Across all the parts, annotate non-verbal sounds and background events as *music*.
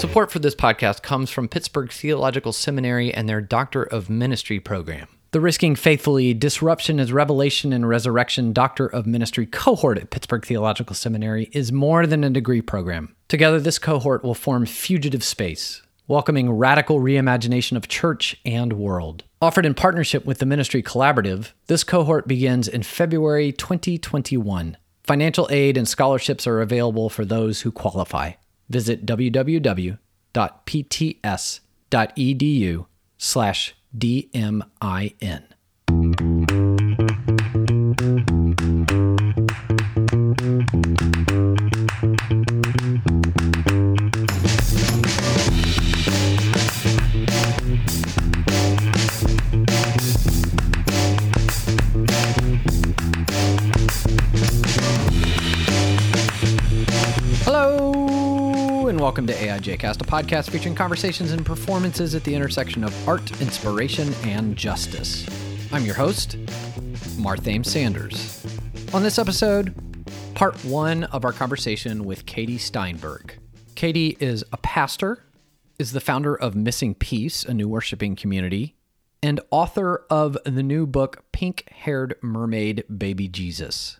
Support for this podcast comes from Pittsburgh Theological Seminary and their Doctor of Ministry program. The Risking Faithfully Disruption is Revelation and Resurrection Doctor of Ministry cohort at Pittsburgh Theological Seminary is more than a degree program. Together, this cohort will form fugitive space, welcoming radical reimagination of church and world. Offered in partnership with the Ministry Collaborative, this cohort begins in February 2021. Financial aid and scholarships are available for those who qualify. Visit www.pts.edu slash DMIN. Welcome to AIJcast, a podcast featuring conversations and performances at the intersection of art, inspiration, and justice. I'm your host, Marthame Sanders. On this episode, part one of our conversation with Katy Steinberg. Katy is a pastor, is the founder of Missing Peace, a new worshiping community, and author of the new book, Pink Haired Mermaid Baby Jesus.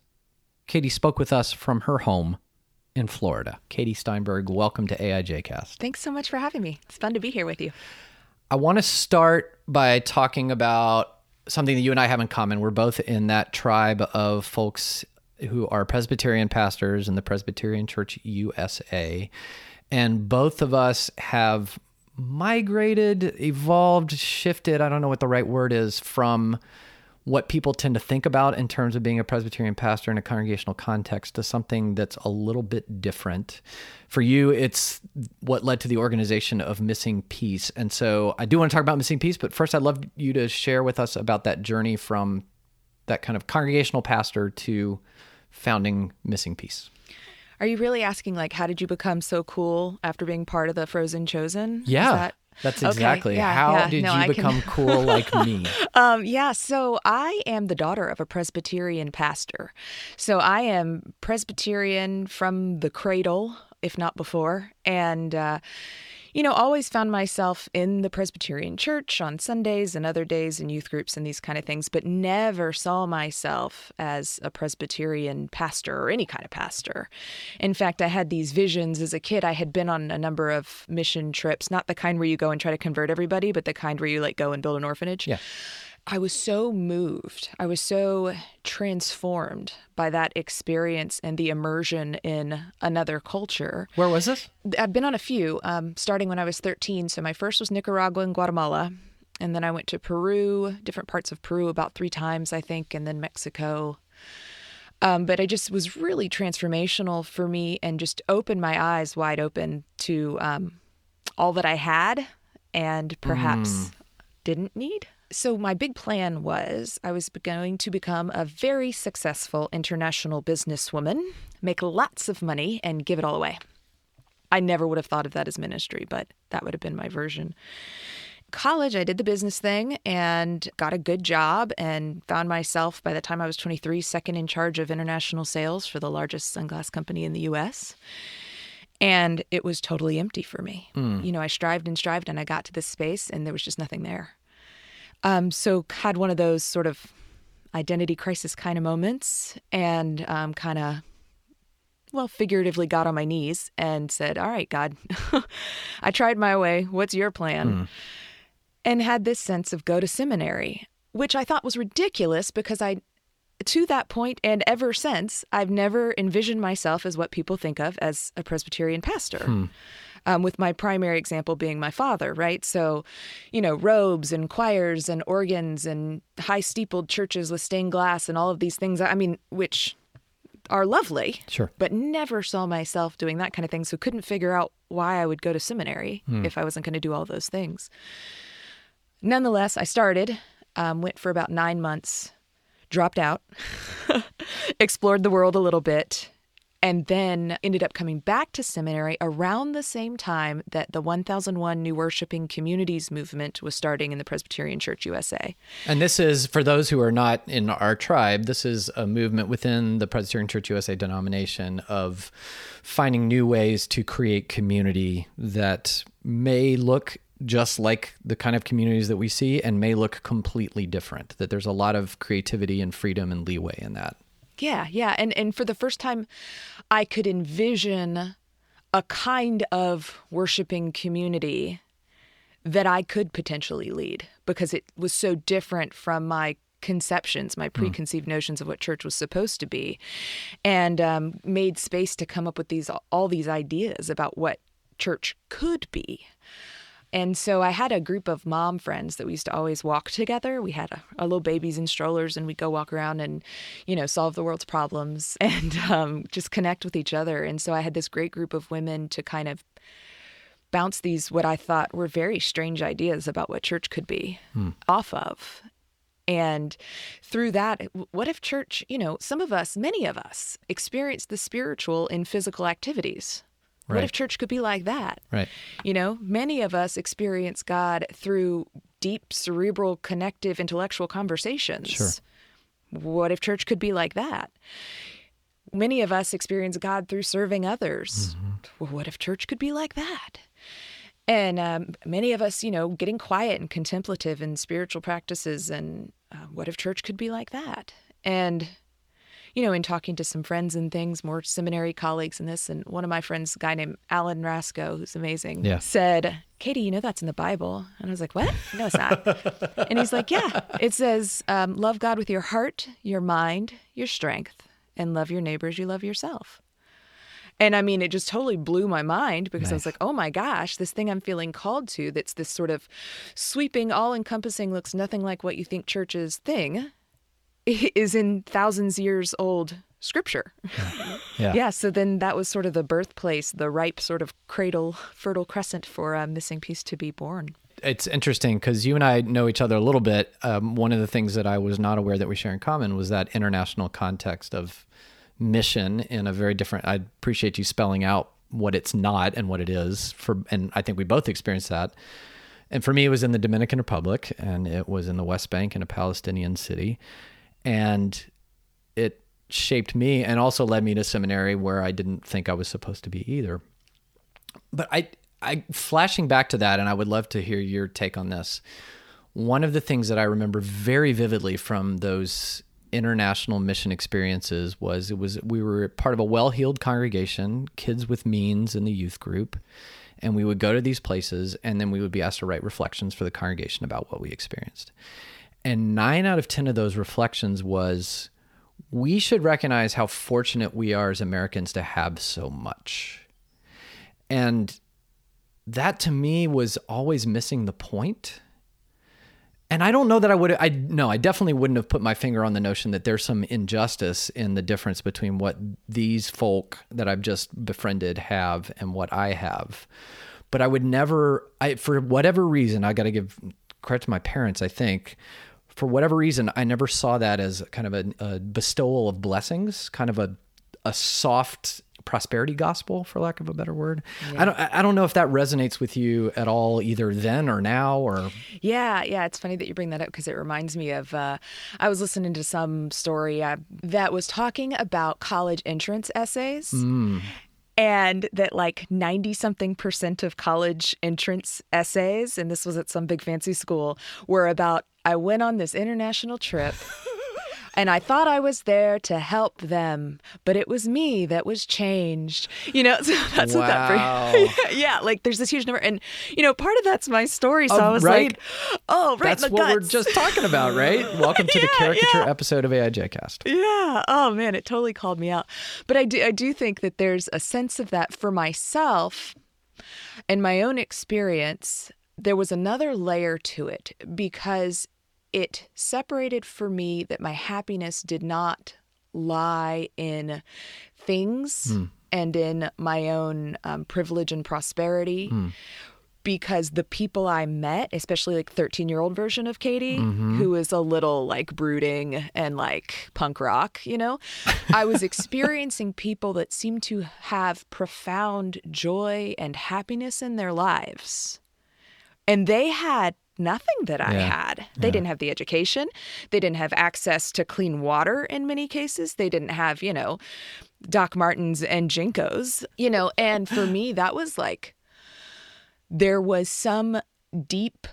Katy spoke with us from her home in Florida. Katy Steinberg, welcome to AIJcast. Thanks so much for having me. It's fun to be here with you. I want to start by talking about something that you and I have in common. We're both in that tribe of folks who are Presbyterian pastors in the Presbyterian Church USA. And both of us have migrated, evolved, shifted, I don't know what the right word is, from what people tend to think about in terms of being a Presbyterian pastor in a congregational context to something that's a little bit different. For you, it's what led to the organization of Missing Peace. And so I do want to talk about Missing Peace, but first I'd love you to share with us about that journey from that kind of congregational pastor to founding Missing Peace. Are you really asking, like, how did you become so cool after being part of the Frozen Chosen? Is Yeah. That- That's Okay, exactly. yeah, How yeah. did No, you I can- become cool like *laughs* me? Um, yeah, so I am the daughter of a Presbyterian pastor. So I am Presbyterian from the cradle, if not before. And, uh, you know, always found myself in the Presbyterian church on Sundays and other days in youth groups and these kind of things, but never saw myself as a Presbyterian pastor or any kind of pastor. In fact, I had these visions as a kid. I had been on a number of mission trips, not the kind where you go and try to convert everybody, but the kind where you like go and build an orphanage. Yeah. I was so moved. I was so transformed by that experience and the immersion in another culture. Where was this? I've been on a few, um, starting when I was 13. So my first was Nicaragua and Guatemala. And then I went to Peru, different parts of Peru, about three times, I think, and then Mexico. Um, but I just was really transformational for me and just opened my eyes wide open to um, all that I had and perhaps didn't need. So, my big plan was I was going to become a very successful international businesswoman, make lots of money, and give it all away. I never would have thought of that as ministry, but that would have been my version. College, I did the business thing and got a good job and found myself, by the time I was 23, second in charge of international sales for the largest sunglass company in the US. And it was totally empty for me. Hmm. You know, I strived and strived and I got to this space and there was just nothing there. Um, so had one of those sort of identity crisis kind of moments and um, kind of well figuratively got on my knees and said all right god *laughs* i tried my way. What's your plan? And had this sense of go to seminary which i thought was ridiculous because i to that point and ever since i've never envisioned myself as what people think of as a presbyterian pastor um, with my primary example being my father, right? So, you know, robes and choirs and organs and high steepled churches with stained glass and all of these things. I mean, which are lovely, Sure. but never saw myself doing that kind of thing. So, couldn't figure out why I would go to seminary if I wasn't going to do all those things. Nonetheless, I started, um, went for about nine months, dropped out, *laughs* explored the world a little bit, and then ended up coming back to seminary around the same time that the 1001 New Worshiping Communities movement was starting in the Presbyterian Church USA. And this is, for those who are not in our tribe, this is a movement within the Presbyterian Church USA denomination of finding new ways to create community that may look just like the kind of communities that we see and may look completely different. That there's a lot of creativity and freedom and leeway in that. Yeah, yeah. And and for the first time I could envision a kind of worshiping community that I could potentially lead because it was so different from my conceptions, my preconceived mm. notions of what church was supposed to be, and um, made space to come up with these all these ideas about what church could be. And so I had a group of mom friends that we used to always walk together. We had a, a little babies in strollers, and we'd go walk around and, you know, solve the world's problems *laughs* and um, just connect with each other. And so I had this great group of women to kind of bounce these what I thought were very strange ideas about what church could be hmm. off of. And through that, what if church, you know, some of us, many of us, experience the spiritual in physical activities? Right. What if church could be like that? Right. You know, many of us experience God through deep, cerebral, connective, intellectual conversations. Sure. What if church could be like that? Many of us experience God through serving others. Mm-hmm. Well, what if church could be like that? And um, many of us, you know, getting quiet and contemplative in spiritual practices. And uh, what if church could be like that? And you know, in talking to some friends and things, more seminary colleagues and this, and one of my friends, a guy named Alan Rasco, who's amazing, yeah. said, Katy, you know that's in the Bible. And I was like, what? No, it's not. *laughs* and he's like, yeah, it says, um, love God with your heart, your mind, your strength, and love your neighbors you love yourself. And I mean, it just totally blew my mind because nice. I was like, oh my gosh, this thing I'm feeling called to that's this sort of sweeping, all encompassing, looks nothing like what you think church is thing *laughs* is in thousands years old scripture. Yeah. *laughs* yeah. So then that was sort of the birthplace, the ripe sort of cradle, fertile crescent for a missing piece to be born. It's interesting because you and I know each other a little bit. Um, one of the things that I was not aware that we share in common was that international context of mission in a very different. I appreciate you spelling out what it's not and what it is for, and I think we both experienced that. And for me, it was in the Dominican Republic, and it was in the West Bank in a Palestinian city and it shaped me and also led me to seminary where I didn't think I was supposed to be either. But I I flashing back to that and I would love to hear your take on this. One of the things that I remember very vividly from those international mission experiences was it was we were part of a well-heeled congregation, kids with means in the youth group, and we would go to these places and then we would be asked to write reflections for the congregation about what we experienced. And nine out of 10 of those reflections was we should recognize how fortunate we are as Americans to have so much. And that to me was always missing the point. And I don't know that I would I no, I definitely wouldn't have put my finger on the notion that there's some injustice in the difference between what these folk that I've just befriended have and what I have. But I would never I for whatever reason, I got to give credit to my parents, I think for whatever reason, I never saw that as kind of a, a bestowal of blessings, kind of a a soft prosperity gospel, for lack of a better word. Yeah. I don't I don't know if that resonates with you at all, either then or now, or yeah, yeah. It's funny that you bring that up because it reminds me of uh, I was listening to some story uh, that was talking about college entrance essays. Mm and that like 90 something percent of college entrance essays and this was at some big fancy school were about I went on this international trip *laughs* and I thought I was there to help them, but it was me that was changed. You know, *laughs* so that's wow. what that brings. yeah, like there's this huge number, and you know, part of that's my story. So oh, I was right? like, oh, right, that's what guts. we're just talking about, right? *laughs* Welcome to yeah, the caricature yeah. episode of AIJcast. Yeah. Oh man, it totally called me out. But I do, I do think that there's a sense of that for myself and my own experience there was another layer to it because it separated for me that my happiness did not lie in things mm. and in my own um, privilege and prosperity. Mm. because the people I met, especially like 13 year old version of Katy, who is a little like brooding and like punk rock, you know, *laughs* I was experiencing people that seemed to have profound joy and happiness in their lives. And they had nothing that I Yeah. had. They didn't have the education. They didn't have access to clean water in many cases. They didn't have, you know, Doc Martens and JNCOs, you know, and for me, *laughs* that was like, there was some deep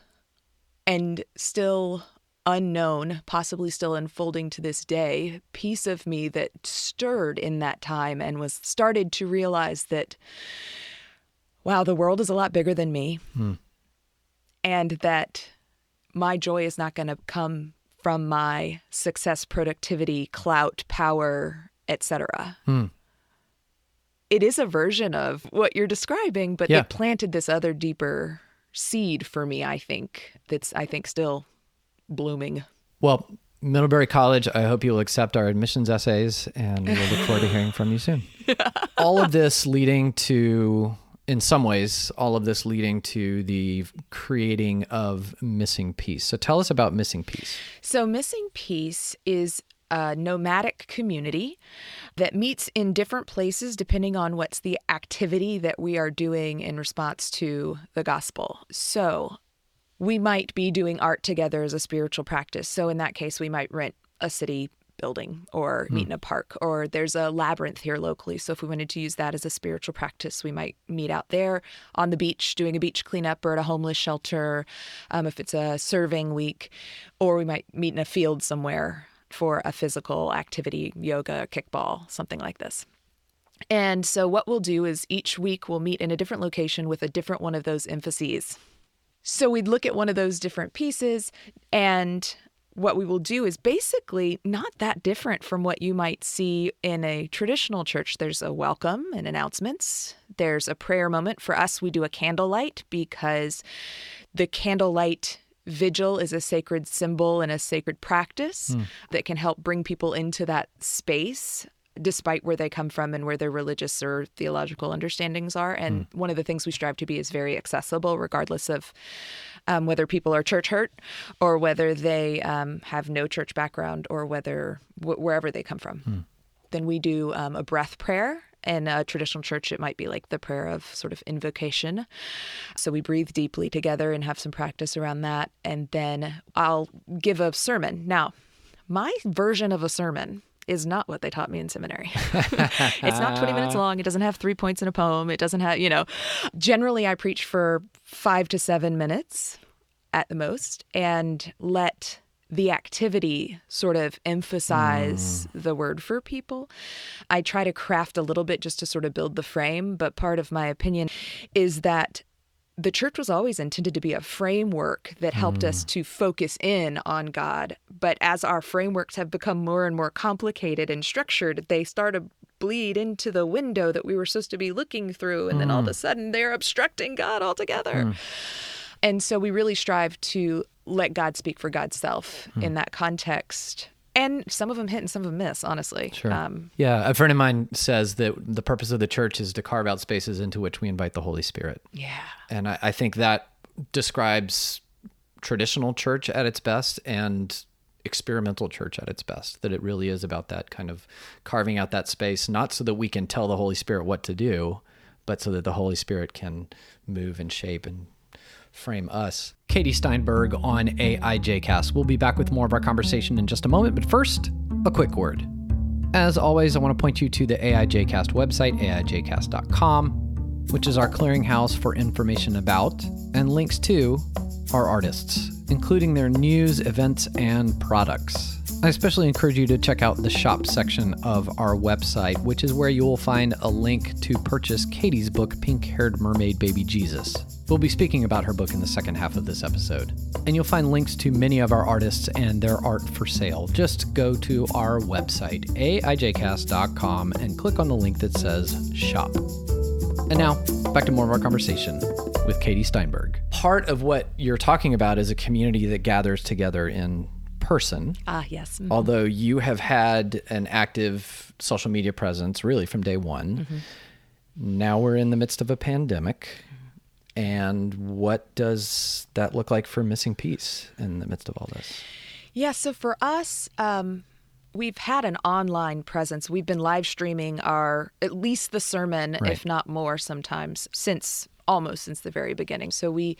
and still unknown, possibly still unfolding to this day, piece of me that stirred in that time and was started to realize that, wow, the world is a lot bigger than me. Hmm. And that my joy is not going to come from my success, productivity, clout, power, etc. Hmm. It is a version of what you're describing, but Yeah. it planted this other deeper seed for me, I think, that's I think still blooming. Well, Middlebury College, I hope you'll accept our admissions essays and we'll look forward to hearing from you soon. *laughs* all of this leading to, in some ways, all of this leading to the creating of Missing Piece. So tell us about Missing Piece. So, Missing Piece is a nomadic community that meets in different places depending on what's the activity that we are doing in response to the gospel. So, we might be doing art together as a spiritual practice. So, in that case, we might rent a city building or meet in a park, or there's a labyrinth here locally. So, if we wanted to use that as a spiritual practice, we might meet out there on the beach doing a beach cleanup or at a homeless shelter um, if it's a serving week, or we might meet in a field somewhere for a physical activity, yoga, kickball, something like this. And so, what we'll do is each week we'll meet in a different location with a different one of those emphases. So, we'd look at one of those different pieces, and what we will do is basically not that different from what you might see in a traditional church. There's a welcome and announcements, there's a prayer moment. For us, we do a candlelight because the candlelight vigil is a sacred symbol and a sacred practice hmm. that can help bring people into that space despite where they come from and where their religious or theological understandings are. And hmm. one of the things we strive to be is very accessible, regardless of um, whether people are church hurt or whether they um, have no church background or whether wh- wherever they come from. Then we do um, a breath prayer. In a traditional church, it might be like the prayer of sort of invocation. So we breathe deeply together and have some practice around that. And then I'll give a sermon. Now, my version of a sermon is not what they taught me in seminary. *laughs* *laughs* it's not 20 minutes long. It doesn't have three points in a poem. It doesn't have, you know, generally I preach for five to seven minutes at the most and let the activity sort of emphasize hmm. the word for people. I try to craft a little bit just to sort of build the frame, but part of my opinion is that the church was always intended to be a framework that helped us hmm. to focus in on God. But as our frameworks have become more and more complicated and structured, they start to bleed into the window that we were supposed to be looking through. And then all of a hmm. sudden they're obstructing God altogether. Hmm. And so we really strive to let God speak for God's self in that context. And some of them hit and some of them miss, honestly. Sure. Um, Yeah, a friend of mine says that the purpose of the church is to carve out spaces into which we invite the Holy Spirit. yeah. And I, I think that describes traditional church at its best and experimental church at its best. That it really is about that kind of carving out that space, not so that we can tell the Holy Spirit what to do, but so that the Holy Spirit can move and shape and frame us. Katy Steinberg on AIJcast. We'll be back with more of our conversation in just a moment, but first, a quick word. As always, I want to point you to the AIJcast website, aijcast.com, which is our clearinghouse for information about and links to our artists, including their news, events, and products. I especially encourage you to check out the shop section of our website, which is where you will find a link to purchase Katy's book, Pink Haired Mermaid Baby Jesus. We'll be speaking about her book in the second half of this episode. And you'll find links to many of our artists and their art for sale. Just go to our website, aijcast.com, and click on the link that says Shop. And now, back to more of our conversation with Katy Steinberg. Part of what you're talking about is a community that gathers together in person. Ah, yes. Mhm. Although you have had an active social media presence really from day one. Now we're in the midst of a pandemic. And what does that look like for Missing Piece in the midst of all this? Yeah, so for us, um, we've had an online presence. We've been live streaming our, at least the sermon, Right. if not more sometimes, since almost since the very beginning. So we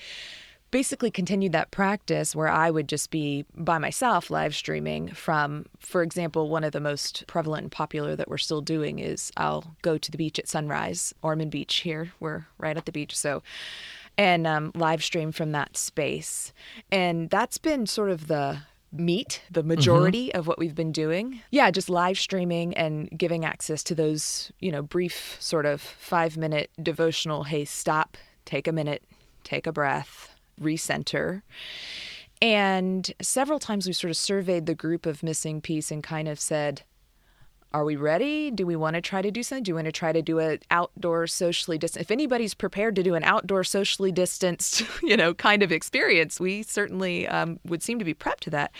basically continued that practice where I would just be by myself live streaming from, for example, one of the most prevalent and popular that we're still doing is I'll go to the beach at sunrise, Ormond Beach here. We're right at the beach. So, and um, live stream from that space. And that's been sort of the meat, the majority of what we've been doing. Yeah, just live streaming and giving access to those, you know, brief sort of five minute devotional hey, stop, take a minute, take a breath, recenter. And several times we sort of surveyed the group of missing piece and kind of said, are we ready? Do we want to try to do something? Do we want to try to do an outdoor socially distant? If anybody's prepared to do an outdoor socially distanced, *laughs* you know, kind of experience, we certainly um, would seem to be prepped to that.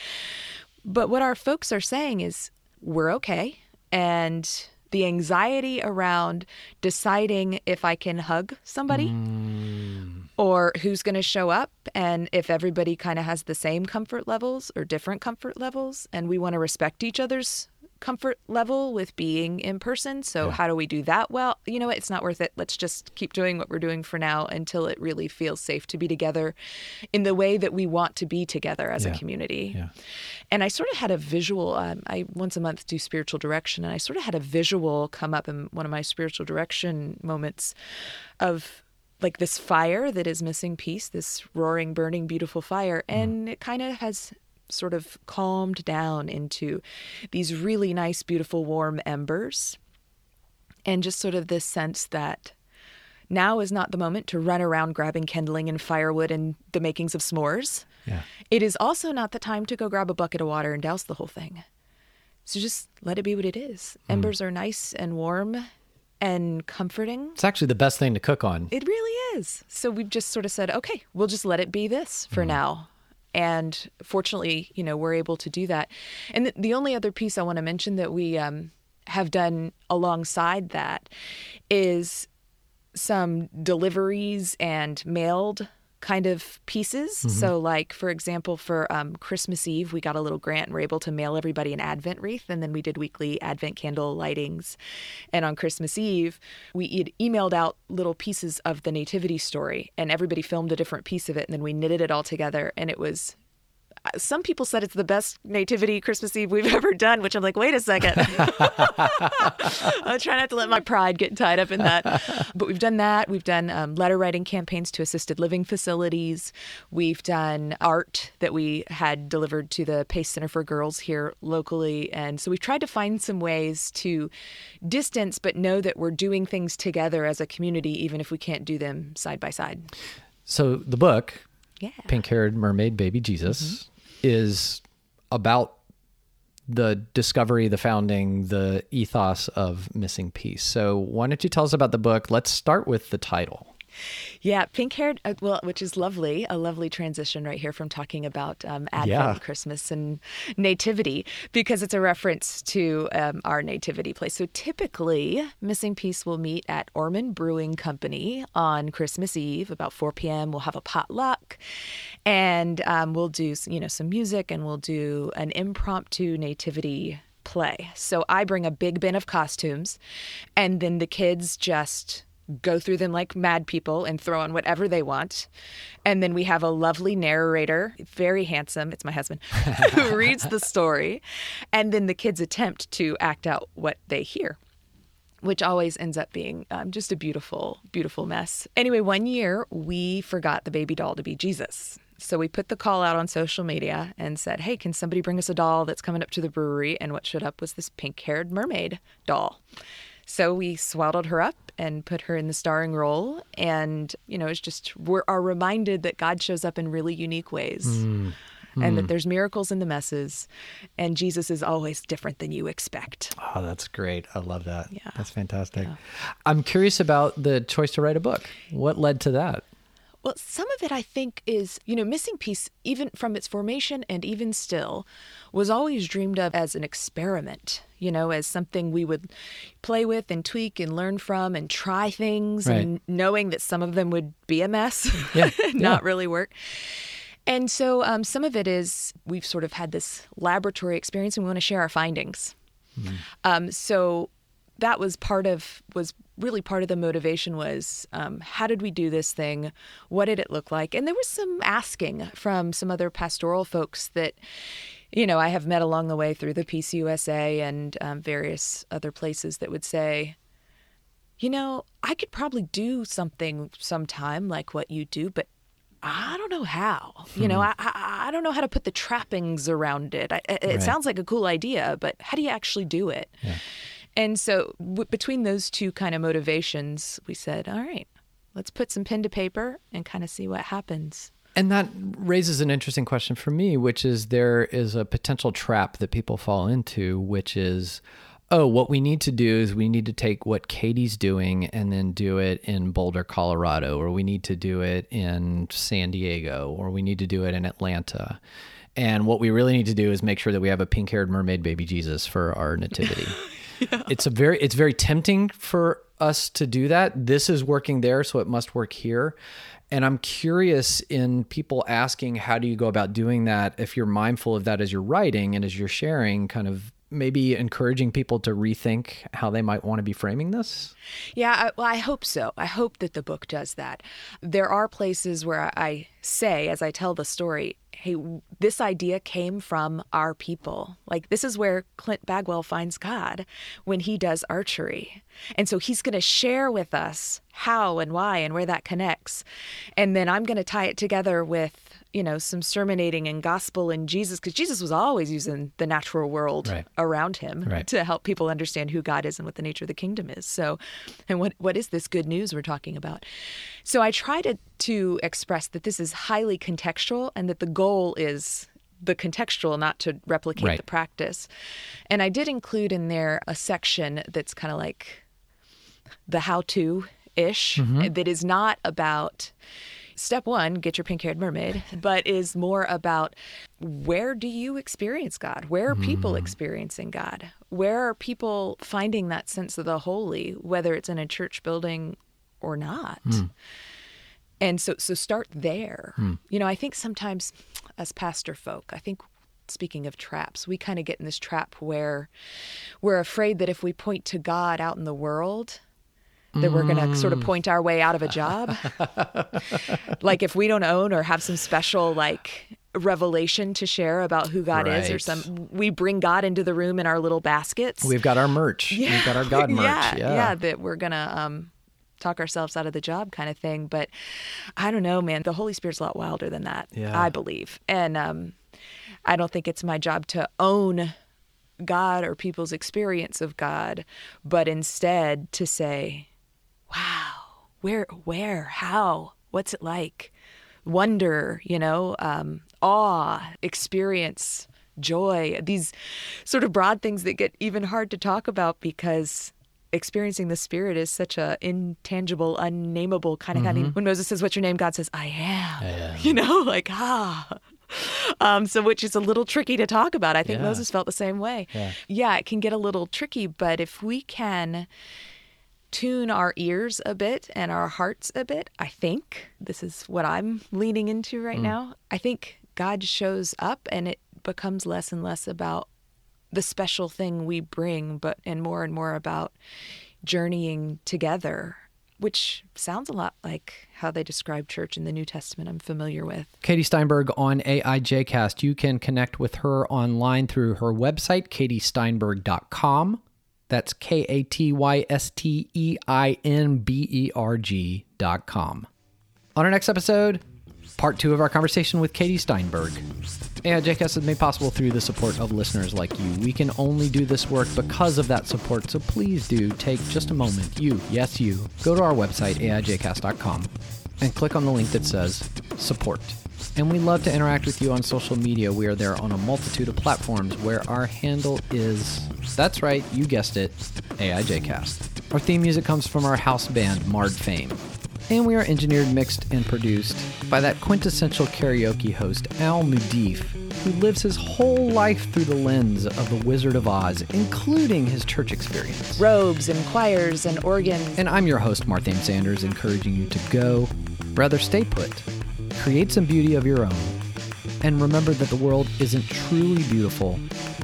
But what our folks are saying is we're okay. And the anxiety around deciding if I can hug somebody or who's going to show up and if everybody kind of has the same comfort levels or different comfort levels and we want to respect each other's comfort level with being in person so how do we do that well you know what it's not worth it let's just keep doing what we're doing for now until it really feels safe to be together in the way that we want to be together as Yeah. a community Yeah. and I sort of had a visual. Um, I once a month do spiritual direction, and I sort of had a visual come up in one of my spiritual direction moments of like this fire that is missing piece, this roaring, burning, beautiful fire, mm. and it kind of has sort of calmed down into these really nice, beautiful, warm embers, and just sort of this sense that now is not the moment to run around grabbing kindling and firewood and the makings of s'mores. Yeah. It is also not the time to go grab a bucket of water and douse the whole thing. So just let it be what it is. Mm. Embers are nice and warm and comforting. It's actually the best thing to cook on. It really is. So we've just sort of said, okay, we'll just let it be this for now. And fortunately, you know, we're able to do that. And the, the only other piece I want to mention that we um, have done alongside that is some deliveries and mailed kind of pieces. So, like for example, for um, Christmas Eve, we got a little grant and we're able to mail everybody an Advent wreath, and then we did weekly Advent candle lightings. And on Christmas Eve, we had emailed out little pieces of the Nativity story, and everybody filmed a different piece of it, and then we knitted it all together, and it was. Some people said it's the best Nativity Christmas Eve we've *laughs* ever done, which I'm like, wait a second. *laughs* I try not to let my pride get tied up in that. But we've done that. We've done um, letter writing campaigns to assisted living facilities. We've done art that we had delivered to the Pace Center for Girls here locally. And so we've tried to find some ways to distance, but know that we're doing things together as a community, even if we can't do them side by side. So the book, Yeah. Pink Haired Mermaid Baby Jesus, is about the discovery, the founding, the ethos of Missing Piece. So why don't you tell us about the book? Let's start with the title. Yeah, pink haired, uh, well, which is lovely, a lovely transition right here from talking about um, Advent, Yeah. Christmas, and Nativity, because it's a reference to um, our Nativity place. So typically, Missing Piece will meet at Ormond Brewing Company on Christmas Eve, about 4 p.m. We'll have a potluck, and um, we'll do, you know, some music, and we'll do an impromptu Nativity play. So I bring a big bin of costumes, and then the kids just go through them like mad people and throw on whatever they want. And then we have a lovely narrator, very handsome, it's my husband, *laughs* who reads the story. And then the kids attempt to act out what they hear. Which always ends up being um, just a beautiful, beautiful mess. Anyway, one year we forgot the baby doll to be Jesus. So we put the call out on social media and said, hey, can somebody bring us a doll that's coming up to the brewery? And what showed up was this pink haired mermaid doll. So we swaddled her up and put her in the starring role. And, you know, it's just, we are reminded that God shows up in really unique ways hmm. and that hmm. there's miracles in the messes. And Jesus is always different than you expect. Oh, that's great. I love that. Yeah. That's fantastic. I'm curious about the choice to write a book. What led to that? Well, some of it I think is, you know, Missing Piece, even from its formation and even still, was always dreamed of as an experiment, you know, as something we would play with and tweak and learn from and try things Right. and knowing that some of them would be a mess, Yeah, *laughs* not yeah. really work. And so um, some of it is we've sort of had this laboratory experience and we want to share our findings. Um, so that was part of was really part of the motivation was um, how did we do this thing what did it look like and there was some asking from some other pastoral folks that you know i have met along the way through the pcusa and um, various other places that would say you know i could probably do something sometime like what you do but I don't know how. You know, I, I I don't know how to put the trappings around it. I, it Right. sounds like a cool idea, but how do you actually do it? And so, w- between those two kind of motivations, we said, all right, let's put some pen to paper and kind of see what happens. And that raises an interesting question for me, which is there is a potential trap that people fall into, which is, oh, what we need to do is we need to take what Katy's doing and then do it in Boulder, Colorado, or we need to do it in San Diego, or we need to do it in Atlanta. And what we really need to do is make sure that we have a pink-haired mermaid baby Jesus for our *laughs* nativity. It's a very it's very tempting for us to do that. This is working there, so it must work here. And I'm curious in people asking how do you go about doing that if you're mindful of that as you're writing and as you're sharing, kind of maybe encouraging people to rethink how they might want to be framing this. Yeah, I, well, I hope so. I hope that the book does that. There are places where I say, as I tell the story, hey, this idea came from our people. Like, this is where Clint Bagwell finds God when he does archery. And so he's going to share with us how and why and where that connects. And then I'm going to tie it together with, you know, some sermonating and gospel and Jesus, because Jesus was always using the natural world Right. around him Right. to help people understand who God is and what the nature of the kingdom is. So, and what what is this good news we're talking about? So I try to to express that this is highly contextual and that the goal is the contextual, not to replicate Right. the practice. And I did include in there a section that's kind of like the how to ish mm-hmm. that is not about step one, get your pink haired mermaid, *laughs* but is more about where do you experience God? Where are people hmm. experiencing God? Where are people finding that sense of the holy, whether it's in a church building or not? Hmm. And so, so start there. Hmm. You know, I think sometimes as pastor folk, I think speaking of traps, we kind of get in this trap where we're afraid that if we point to God out in the world, that we're going to sort of point our way out of a job. *laughs* like if we don't own or have some special like revelation to share about who God is or some we bring God into the room in our little baskets. We've got our merch. We've got our God *laughs* merch. yeah, Yeah. yeah, that we're gonna um, talk ourselves out of the job kind of thing. But I don't know, man. The Holy Spirit's a lot wilder than that. Yeah. I believe, and um, I don't think it's my job to own God or people's experience of God, but instead to say, "Wow, where, where, how, what's it like?" Wonder, you know, um, awe, experience, joy. These sort of broad things that get even hard to talk about because experiencing the spirit is such a intangible unnameable kind of Mm-hmm. thing when moses says what's your name god says i *laughs* am you know like ah um, so which is a little tricky to talk about i think Yeah. moses felt the same way Yeah. it can get a little tricky but if we can tune our ears a bit and our hearts a bit i think this is what i'm leaning into right mm. now i think god shows up and it becomes less and less about the special thing we bring, but and more and more about journeying together, which sounds a lot like how they describe church in the New Testament. I'm familiar with. Katy Steinberg on AIJcast. You can connect with her online through her website, katysteinberg.com. That's K A T Y S T E I N B E R G dot com. On our next episode, part two of our conversation with Katy Steinberg. AIJcast is made possible through the support of listeners like you. We can only do this work because of that support, so please do take just a moment. You, yes, you, go to our website, AIJcast.com, and click on the link that says support. And we love to interact with you on social media. We are there on a multitude of platforms where our handle is, that's right, you guessed it, AIJcast. Our theme music comes from our house band, Marred Fame. And we are engineered, mixed, and produced by that quintessential karaoke host, Al Mudif, who lives his whole life through the lens of the Wizard of Oz, including his church experience. Robes and choirs and organs. And I'm your host, Marthame Sanders, encouraging you to go, rather stay put, create some beauty of your own, and remember that the world isn't truly beautiful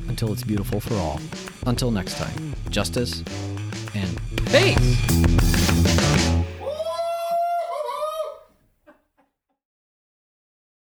until it's beautiful for all. Until next time, justice and peace!